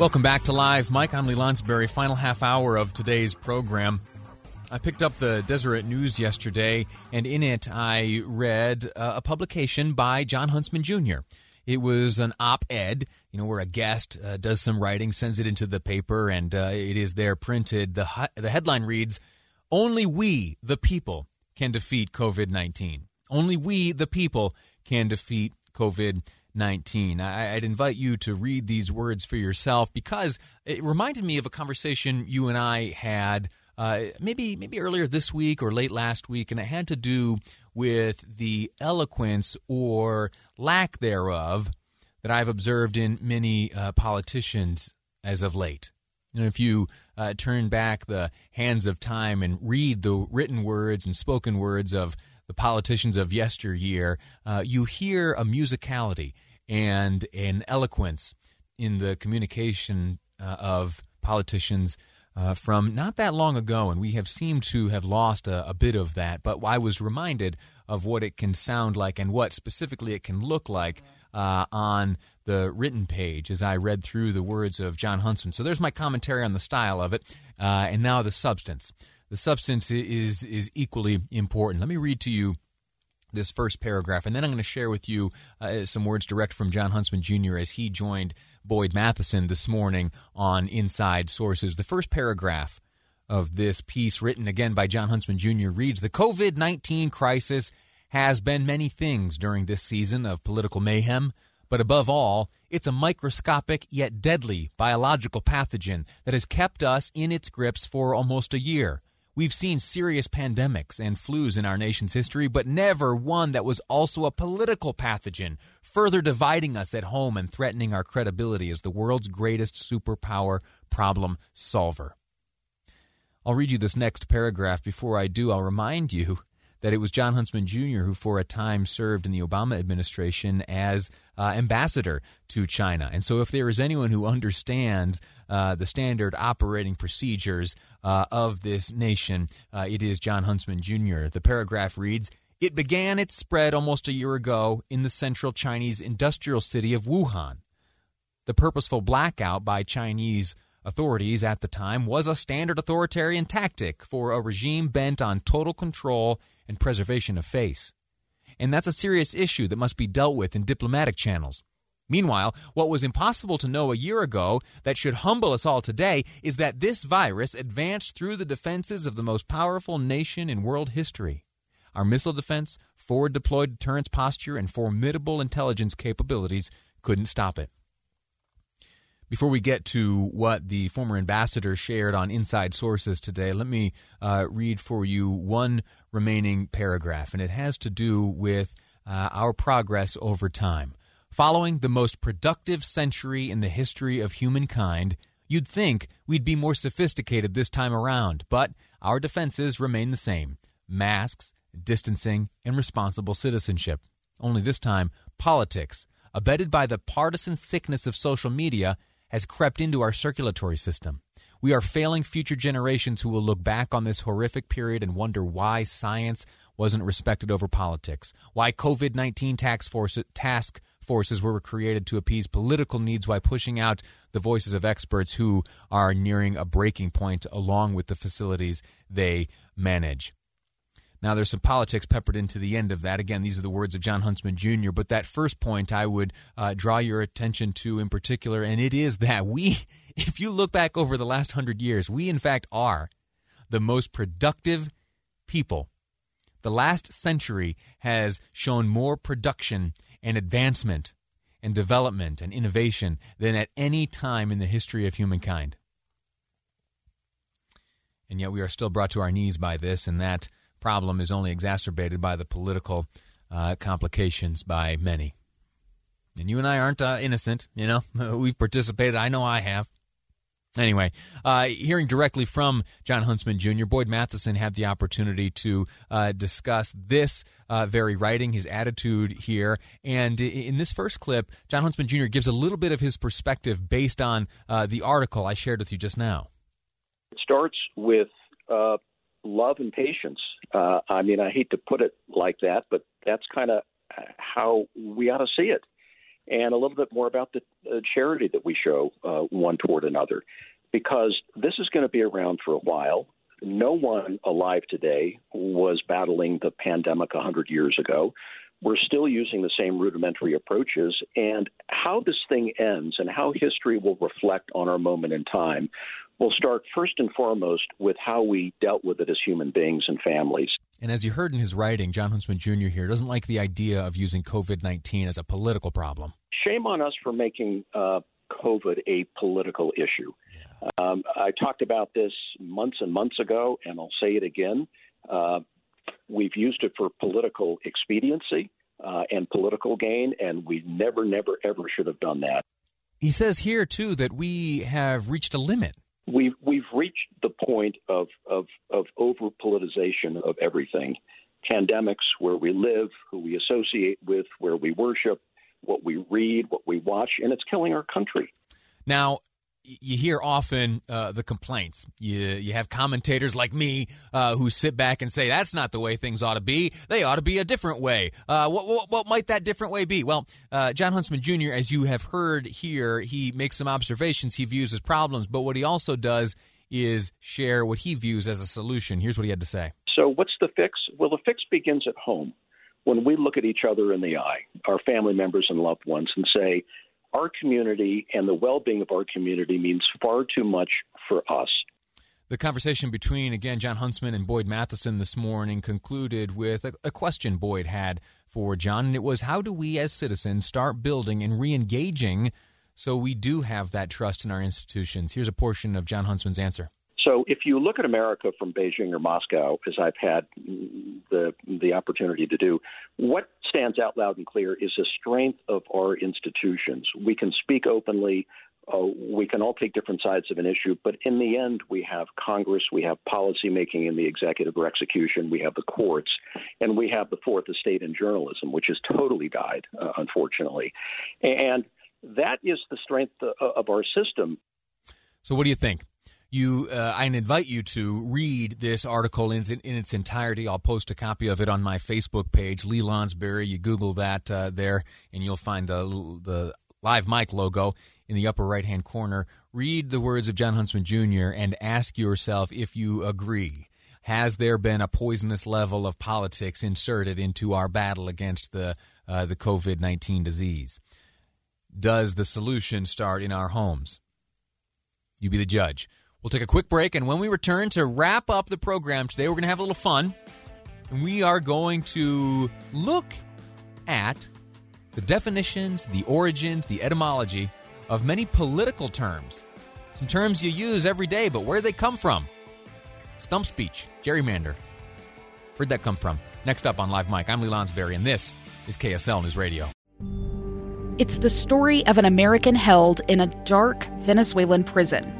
Welcome back to Live. Mic, I'm Lee Lonsberry. Final half hour of today's program. I picked up the Deseret News yesterday, and in it I read uh, a publication by Jon Huntsman Jr. It was an op ed, you know, where a guest uh, does some writing, sends it into the paper, and uh, it is there printed. The, the headline reads Only we, the people, can defeat COVID 19. Only we, the people, can defeat COVID 19. I'd invite you to read these words for yourself because it reminded me of a conversation you and I had. Uh, maybe maybe earlier this week or late last week, and it had to do with the eloquence or lack thereof that I've observed in many uh, politicians as of late. If you uh, turn back the hands of time and read the written words and spoken words of the politicians of yesteryear, uh, you hear a musicality and an eloquence in the communication uh, of politicians uh, from not that long ago, and we have seemed to have lost a, a, bit of that. But I was reminded of what it can sound like and what specifically it can look like uh, on the written page as I read through the words of Jon Huntsman. So there's my commentary on the style of it, uh, and now the substance the substance is is equally important. Let me read to you this first paragraph, and then I'm going to share with you uh, some words direct from Jon Huntsman Jr. as he joined Boyd Matheson this morning on Inside Sources. The first paragraph of this piece, written again by Jon Huntsman Jr., reads The COVID 19 crisis has been many things during this season of political mayhem, but above all, it's a microscopic yet deadly biological pathogen that has kept us in its grips for almost a year. We've seen serious pandemics and flus in our nation's history, but never one that was also a political pathogen, further dividing us at home and threatening our credibility as the world's greatest superpower problem solver. I'll read you this next paragraph. Before I do, I'll remind you that it was Jon Huntsman Jr. who, for a time, served in the Obama administration as uh, ambassador to China. And so, if there is anyone who understands uh, the standard operating procedures uh, of this nation, uh, it is Jon Huntsman Jr. The paragraph reads It began its spread almost a year ago in the central Chinese industrial city of Wuhan. The purposeful blackout by Chinese authorities at the time was a standard authoritarian tactic for a regime bent on total control and preservation of face. And that's a serious issue that must be dealt with in diplomatic channels. Meanwhile, what was impossible to know a year ago that should humble us all today is that this virus advanced through the defenses of the most powerful nation in world history. Our missile defense, forward deployed deterrence posture, and formidable intelligence capabilities couldn't stop it. Before we get to what the former ambassador shared on Inside Sources today, let me uh, read for you one remaining paragraph, and it has to do with uh, our progress over time. Following the most productive century in the history of humankind, you'd think we'd be more sophisticated this time around, but our defenses remain the same masks, distancing, and responsible citizenship. Only this time, politics, abetted by the partisan sickness of social media, has crept into our circulatory system. We are failing future generations who will look back on this horrific period and wonder why science wasn't respected over politics, why COVID 19 task, force, task forces were created to appease political needs while pushing out the voices of experts who are nearing a breaking point along with the facilities they manage. Now, there's some politics peppered into the end of that. Again, these are the words of Jon Huntsman Jr., but that first point I would uh, draw your attention to in particular, and it is that we, if you look back over the last hundred years, we in fact are the most productive people. The last century has shown more production and advancement and development and innovation than at any time in the history of humankind. And yet we are still brought to our knees by this, and that problem is only exacerbated by the political uh, complications by many. And you and I aren't uh, innocent, you know. We've participated. I know I have. Anyway, uh, hearing directly from Jon Huntsman Jr., Boyd Matheson had the opportunity to uh, discuss this uh, very writing, his attitude here. And in this first clip, Jon Huntsman Jr. gives a little bit of his perspective based on uh, the article I shared with you just now. It starts with uh, love and patience. Uh, I mean, I hate to put it like that, but that's kind of how we ought to see it. And a little bit more about the uh, charity that we show uh, one toward another, because this is going to be around for a while. No one alive today was battling the pandemic 100 years ago. We're still using the same rudimentary approaches. And how this thing ends and how history will reflect on our moment in time will start first and foremost with how we dealt with it as human beings and families. And as you heard in his writing, Jon Huntsman Jr. here doesn't like the idea of using COVID 19 as a political problem. Shame on us for making uh, COVID a political issue. Um, I talked about this months and months ago, and I'll say it again. Uh, we've used it for political expediency uh, and political gain, and we never, never, ever should have done that. He says here, too, that we have reached a limit we've we've reached the point of of, of over politicization of everything. Pandemics, where we live, who we associate with, where we worship, what we read, what we watch, and it's killing our country. Now, you hear often uh, the complaints. You you have commentators like me uh, who sit back and say that's not the way things ought to be. They ought to be a different way. Uh, what, what, what might that different way be? Well, uh, Jon Huntsman Jr., as you have heard here, he makes some observations he views as problems, but what he also does is share what he views as a solution. Here's what he had to say. So, what's the fix? Well, the fix begins at home. When we look at each other in the eye, our family members and loved ones, and say, our community and the well being of our community means far too much for us. The conversation between, again, Jon Huntsman and Boyd Matheson this morning concluded with a, a question Boyd had for Jon, and it was how do we as citizens start building and re engaging so we do have that trust in our institutions? Here's a portion of Jon Huntsman's answer. So, if you look at America from Beijing or Moscow, as I've had the the opportunity to do, what stands out loud and clear is the strength of our institutions. We can speak openly. Uh, we can all take different sides of an issue, but in the end, we have Congress, we have policy making in the executive or execution, we have the courts, and we have the fourth estate in journalism, which has totally died, uh, unfortunately. And that is the strength uh, of our system. So, what do you think? You uh, I invite you to read this article in, in its entirety. I'll post a copy of it on my Facebook page, Lee Lonsberry. You Google that uh, there, and you'll find the the live mic logo in the upper right hand corner. Read the words of Jon Huntsman Jr. and ask yourself if you agree. Has there been a poisonous level of politics inserted into our battle against the uh, the COVID nineteen disease? Does the solution start in our homes? You be the judge. We'll take a quick break, and when we return to wrap up the program today, we're going to have a little fun. And we are going to look at the definitions, the origins, the etymology of many political terms. Some terms you use every day, but where they come from? Stump speech, gerrymander. Where'd that come from? Next up on Live Mic, I'm Lee Lonsberry, and this is KSL News Radio. It's the story of an American held in a dark Venezuelan prison.